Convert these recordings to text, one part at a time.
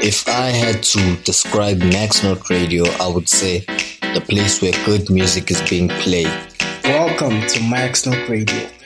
If I had to describe Max Note Radio, I would say the place where good music is being played. Welcome to Max Note Radio.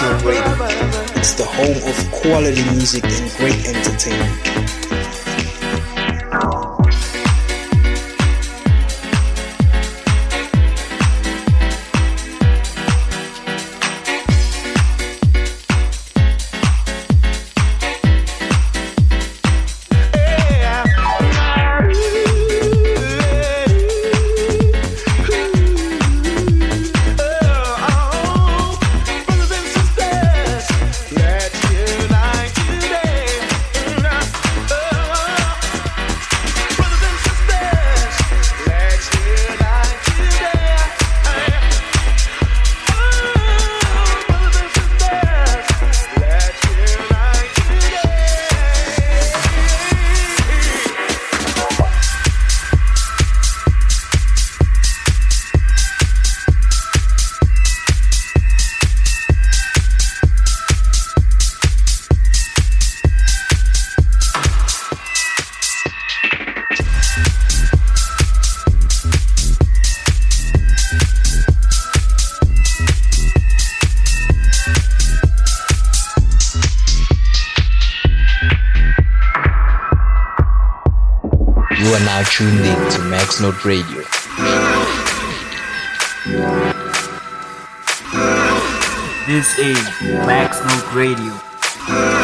Radio. It's the home of quality music and great entertainment. Tuned in to Max Note Radio. This is Max Note Radio.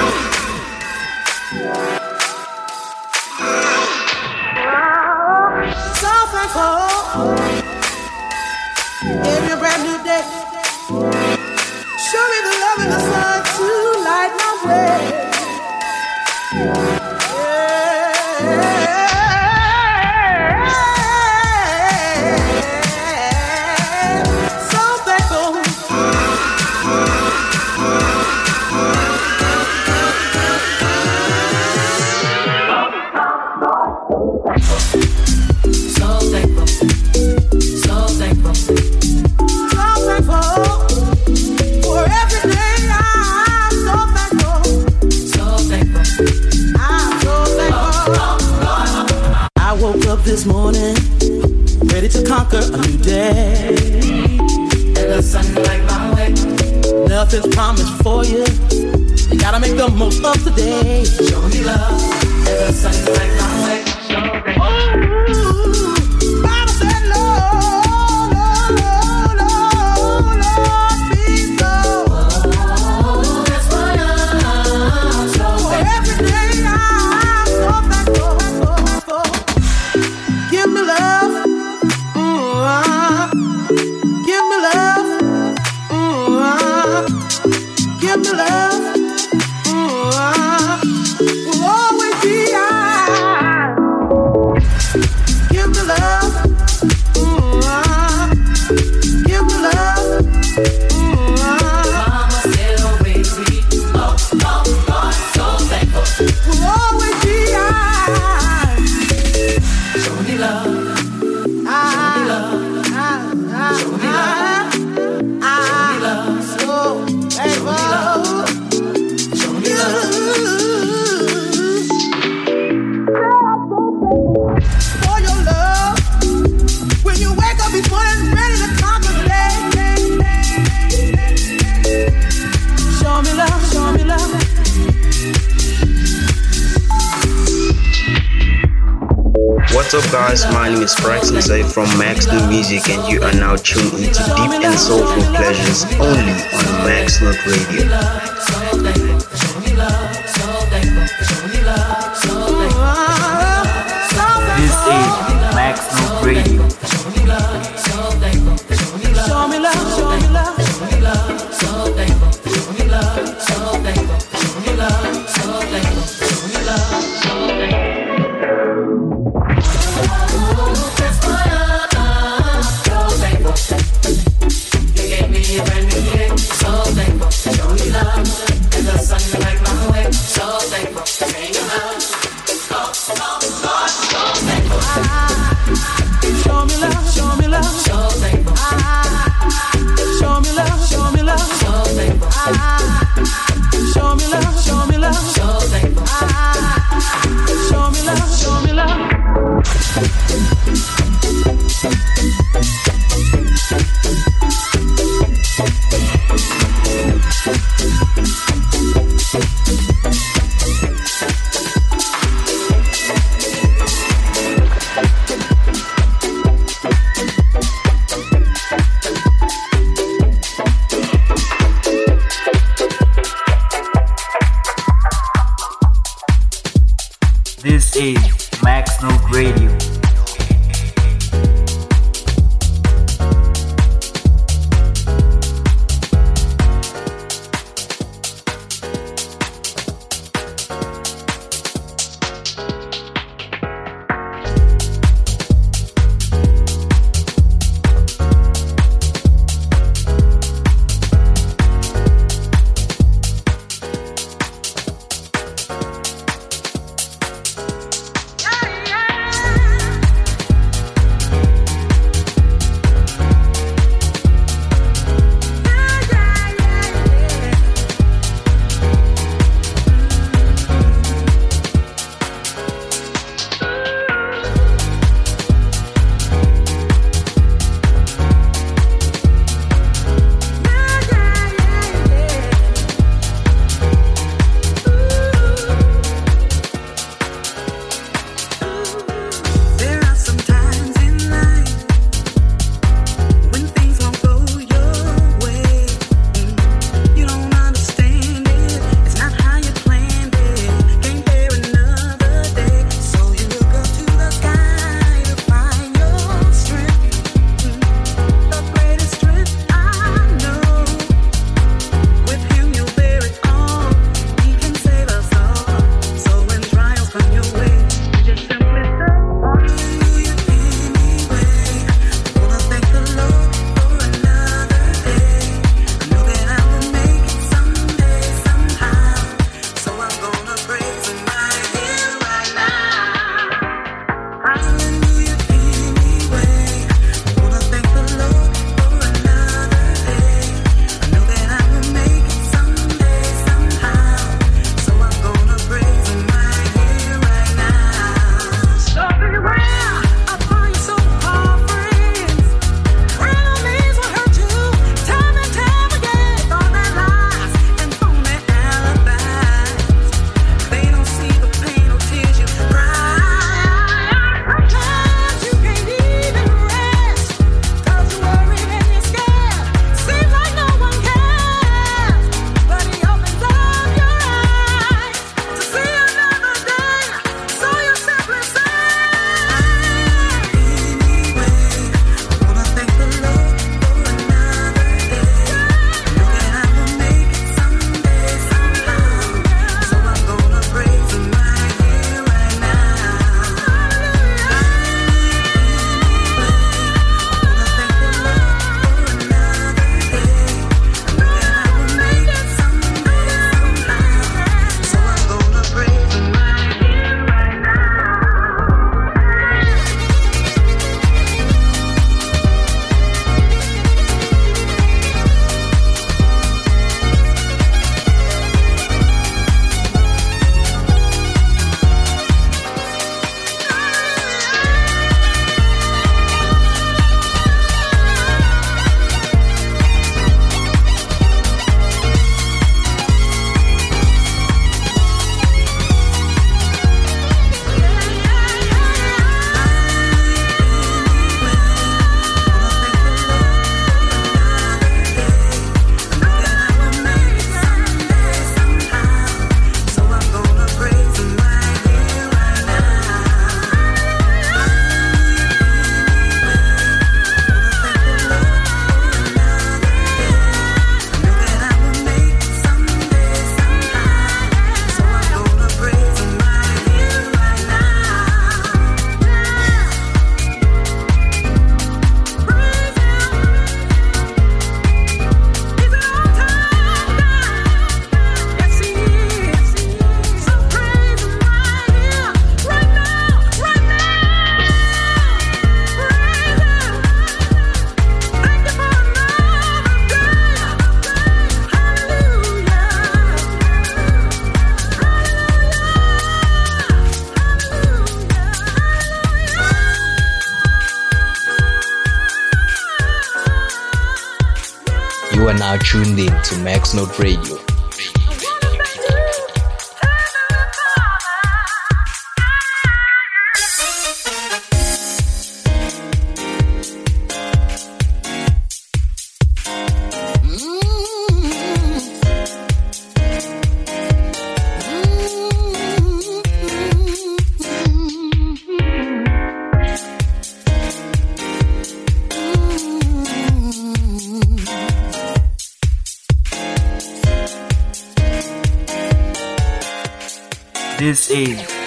From Max New Music, and you are now tuned into deep and soulful pleasures only on Max Note Radio. Are tuned in to Max Note Radio.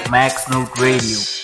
Max Note Radio.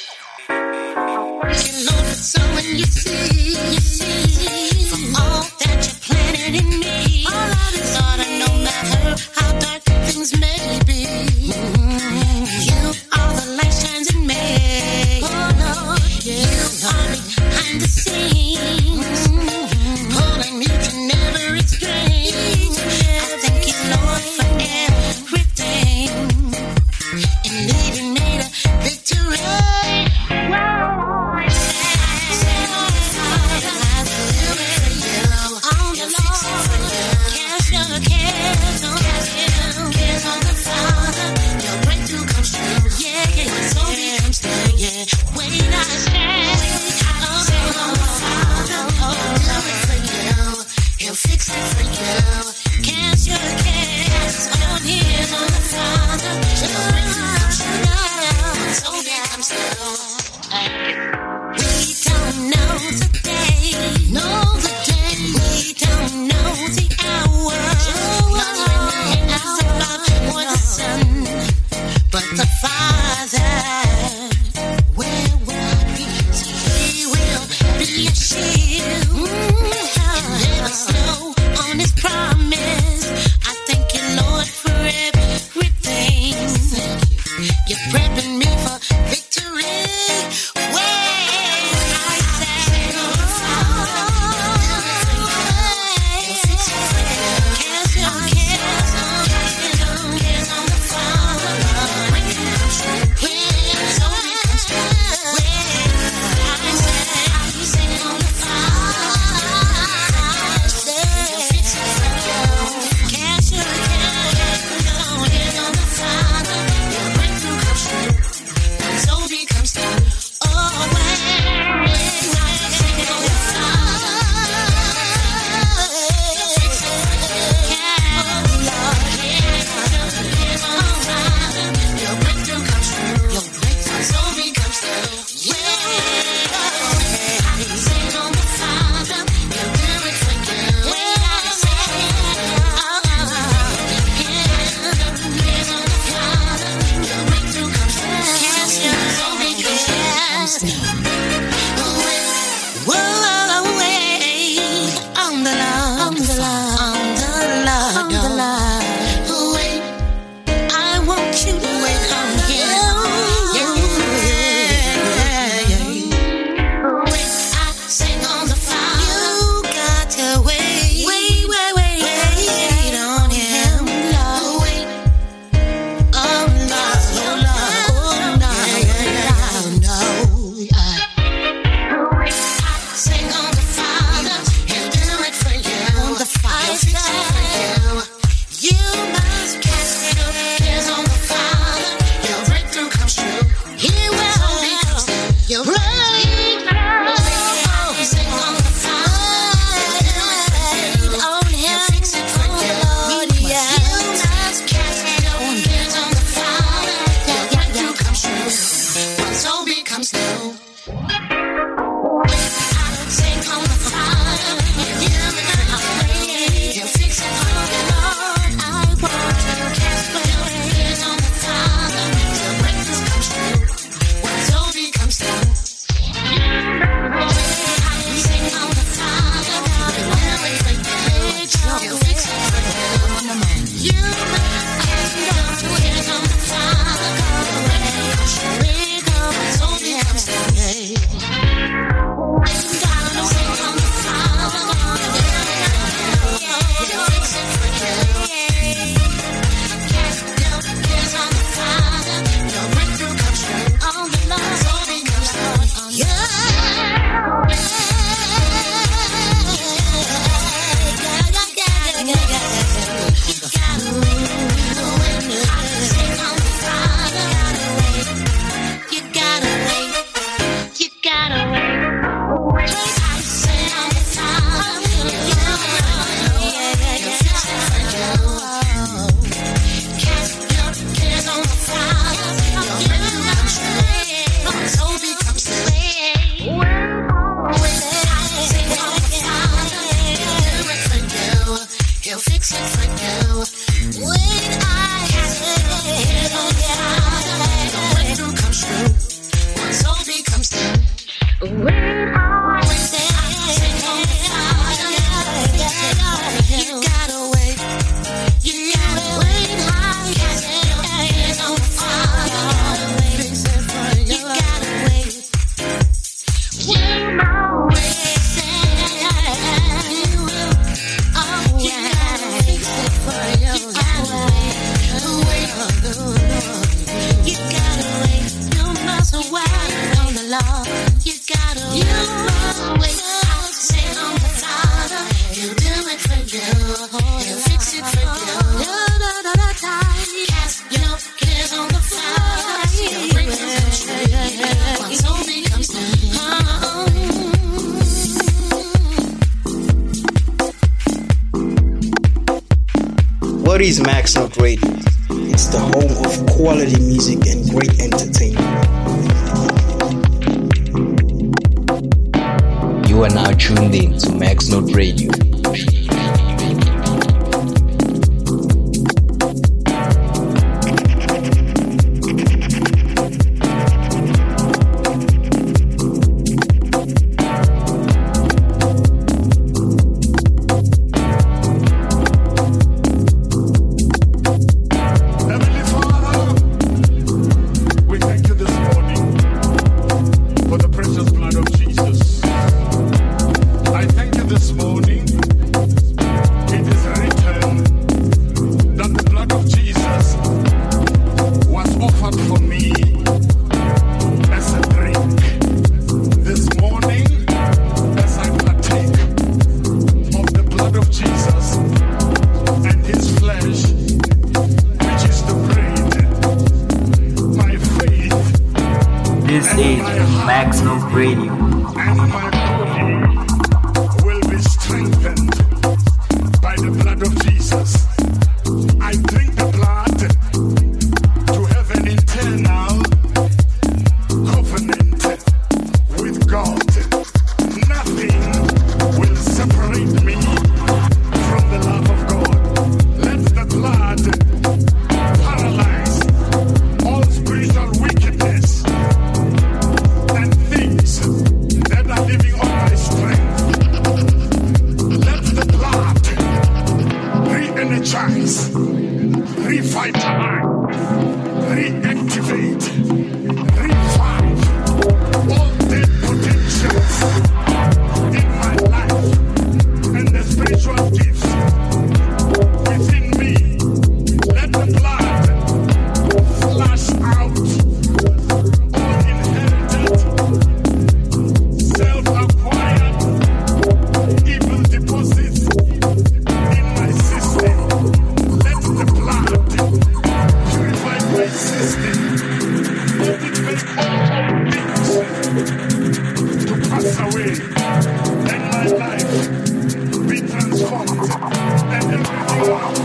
Radio.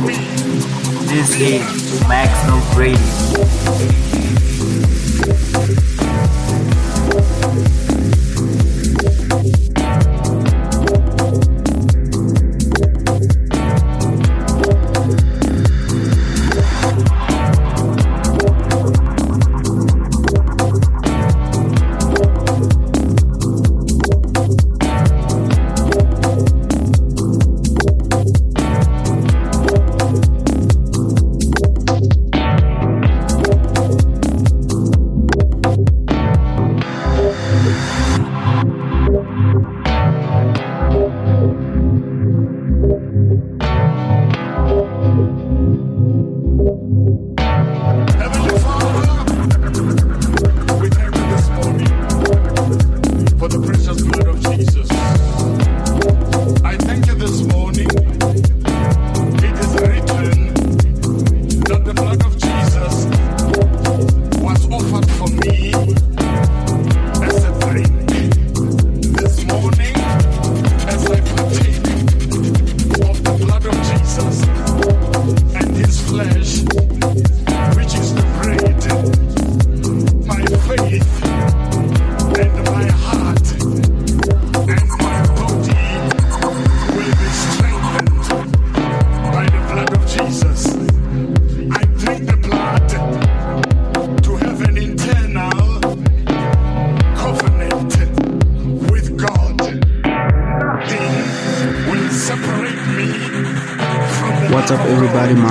me. This is Max Note Radio.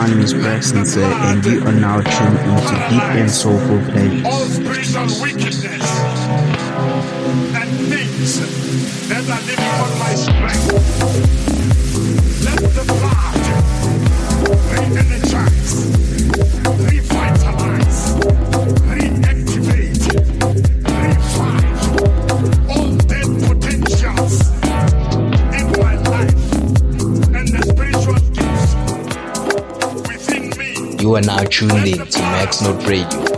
Name is Braxton Sir, and you are now tuned into deep and soulful pleasures. All spiritual wickedness and things that are living on are now tuned in to Max Note Radio.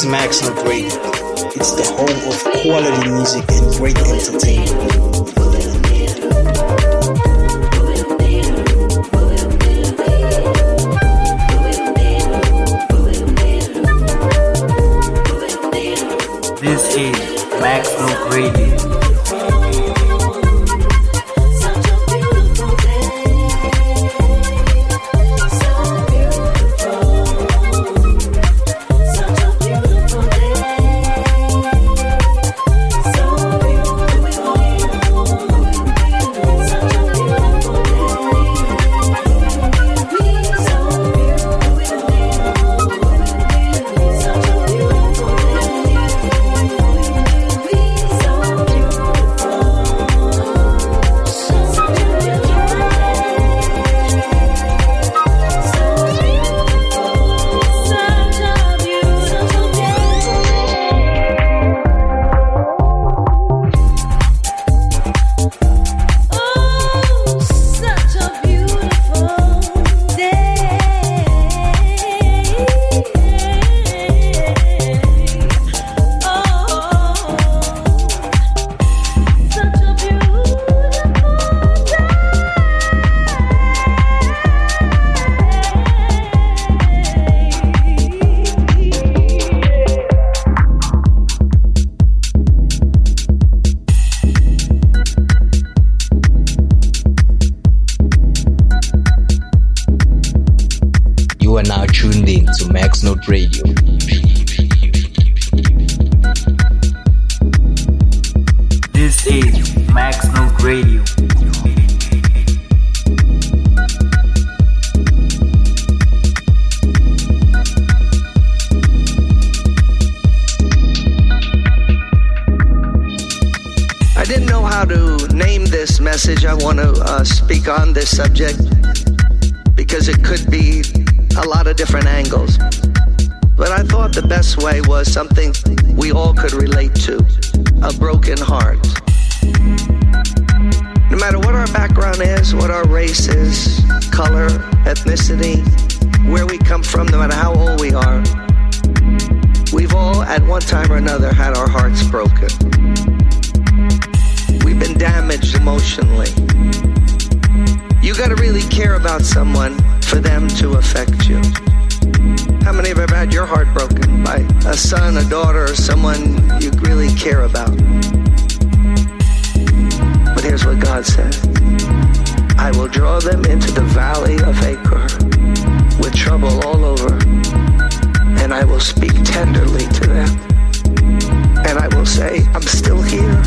Is Max Note Radio? It's the home of quality music and great entertainment. Gotta really care about someone for them to affect you. How many have ever had your heart broken by a son, a daughter, or someone you really care about? But here's what God said I will draw them into the valley of Achor with trouble all over, and I will speak tenderly to them. And I will say, I'm still here.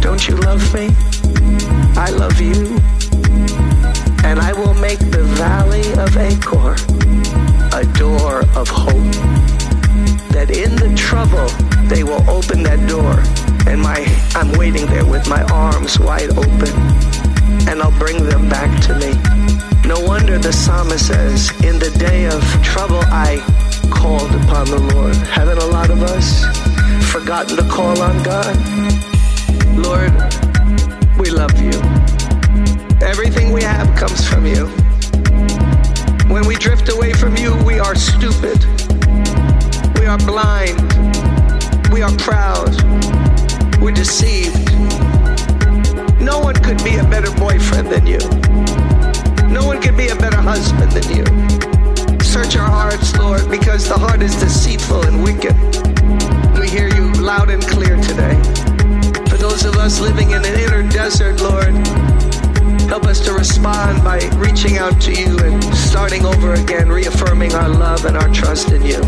Don't you love me? I love you. And I will make the valley of Achor a door of hope. That in the trouble, they will open that door. And my I'm waiting there with my arms wide open. And I'll bring them back to me. No wonder the psalmist says, In the day of trouble, I called upon the Lord. Haven't a lot of us forgotten to call on God? Lord, we love you. Everything we have comes from you. When we drift away from you, we are stupid. We are blind. We are proud. We're deceived. No one could be a better boyfriend than you. No one could be a better husband than you. Search our hearts, Lord, because the heart is deceitful and wicked. We hear you loud and clear today. For those of us living in an inner desert, Lord, help us to respond by reaching out to you and starting over again, reaffirming our love and our trust in you.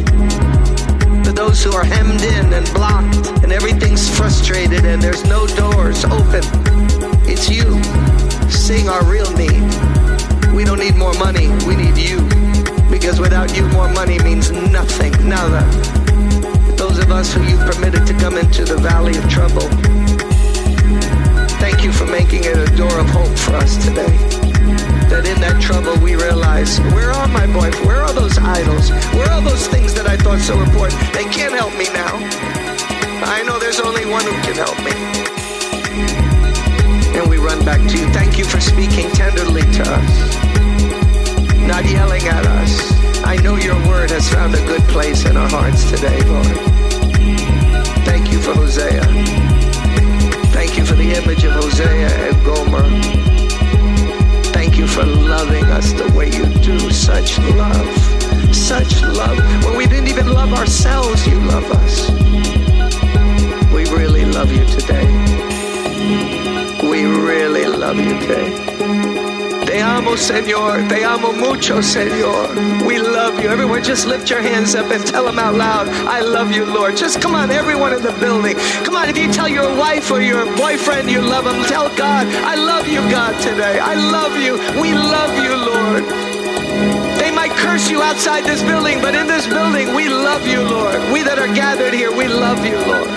For those who are hemmed in and blocked and everything's frustrated and there's no doors open, it's you. Sing our real need. We don't need more money, we need you. Because without you, more money means nothing, nada. Those of us who you've permitted to come into the valley of trouble, for making it a door of hope for us today. That in that trouble we realize, where are my boy? Where are those idols? Where are those things that I thought so important? They can't help me now. I know there's only one who can help me. And we run back to you. Thank you for speaking tenderly to us, not yelling at us, I know your word has found a good place in our hearts today, Lord. Thank you for Hosea. Thank you for the image of Hosea and Gomer. Thank you for loving us the way you do. Such love. Such love. When we didn't even love ourselves, you love us. We really love you today. We really love you today. Te amo, Señor. Te amo mucho, Señor. We love you. Everyone, just lift your hands up and tell them out loud, I love you, Lord. Just come on, everyone in the building. Come on, if you tell your wife or your boyfriend you love them, tell God, I love you, God, today. I love you. We love you, Lord. They might curse you outside this building, but in this building, we love you, Lord. We that are gathered here, we love you, Lord.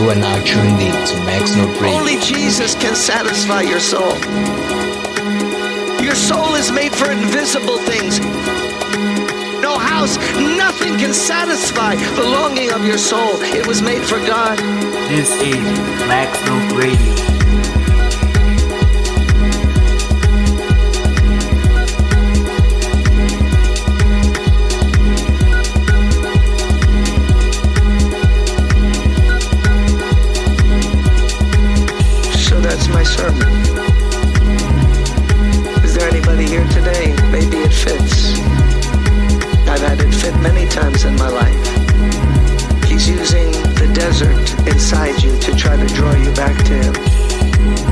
You are now tuned in to Max Note Radio. Only Jesus can satisfy your soul. Your soul is made for invisible things. No house, nothing can satisfy the longing of your soul. It was made for God. This is Max Note Radio. Many times in my life. He's using the desert inside you to try to draw you back to him.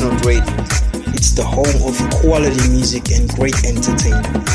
Note Radio? It's the home of quality music and great entertainment.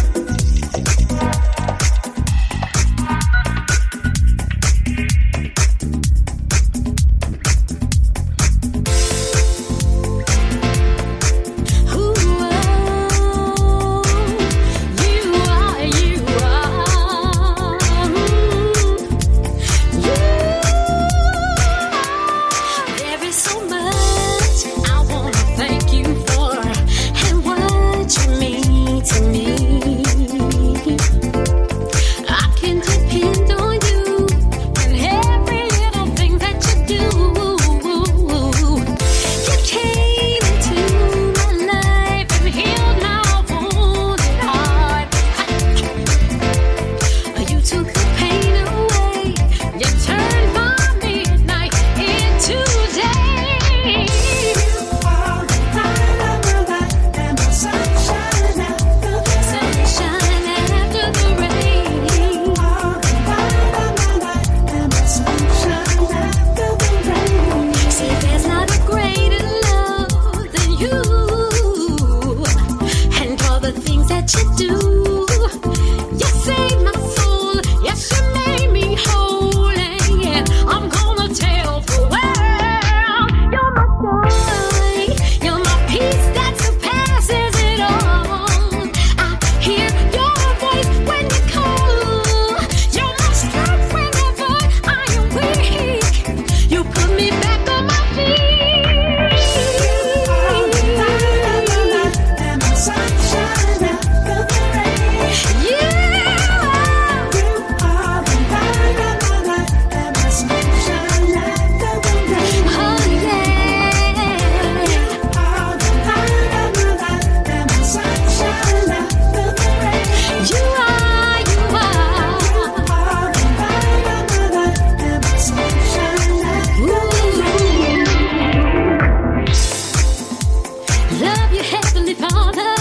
Heavenly Father.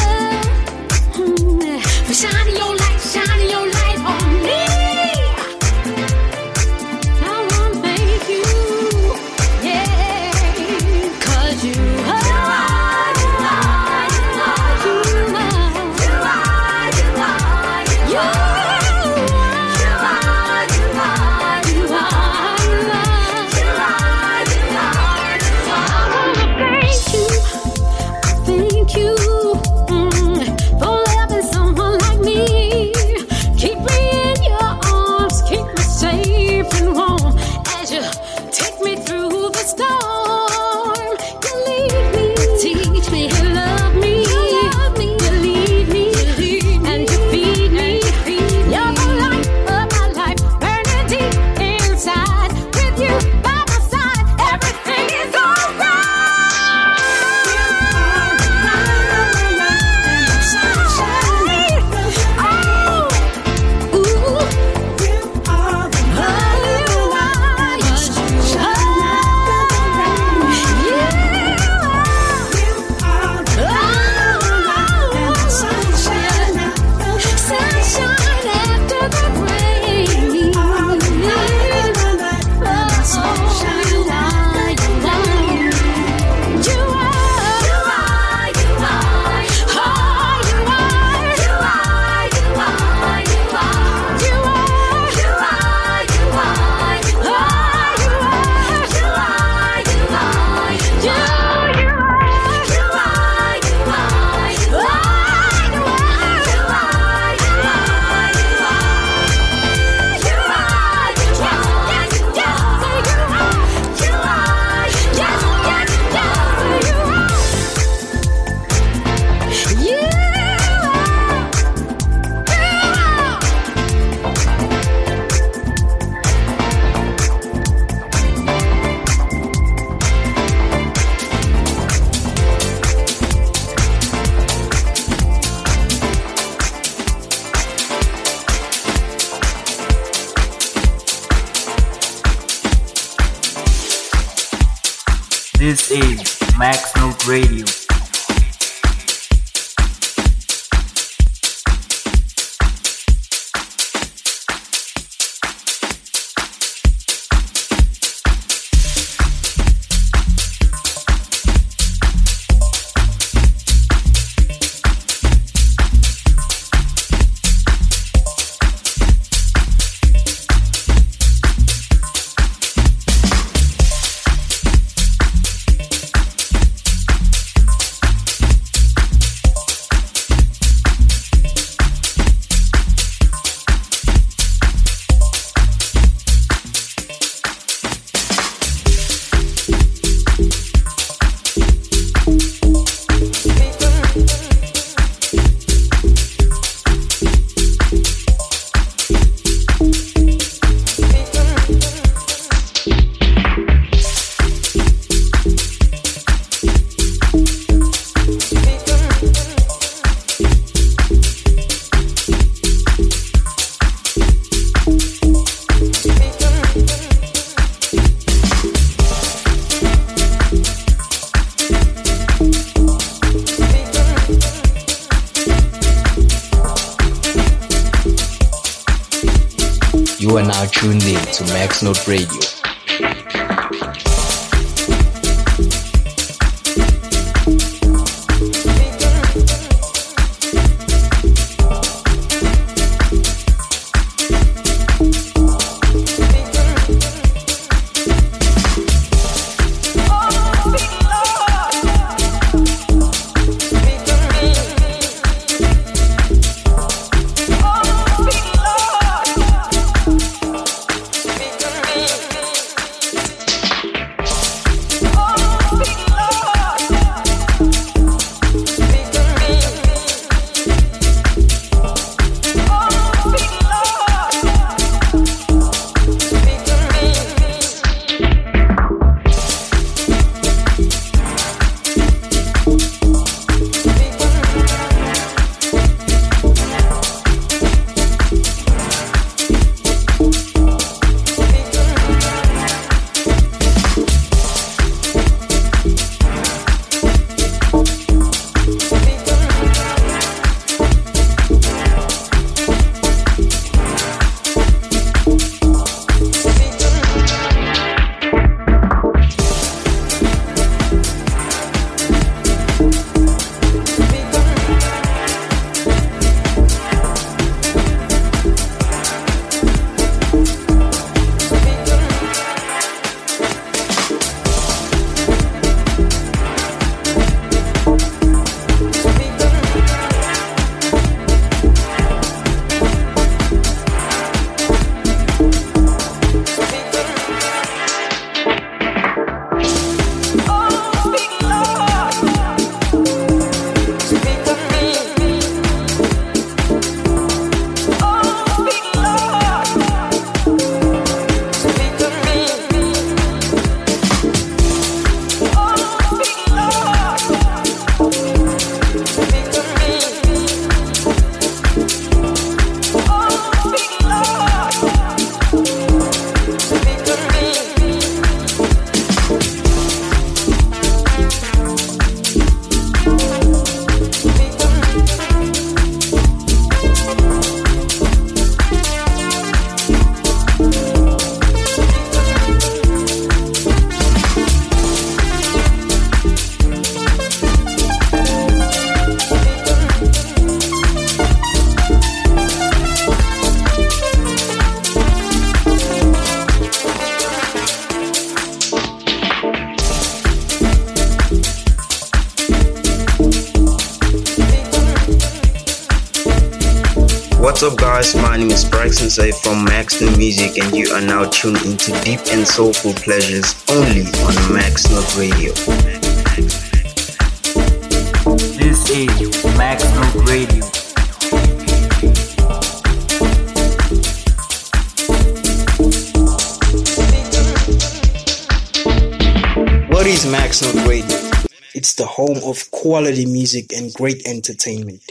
Mm. Shine your light, shine Radio. New Music, and you are now tuned into deep and soulful pleasures only on Max Note Radio. This is Max Note Radio. What is Max Note Radio? It's the home of quality music and great entertainment.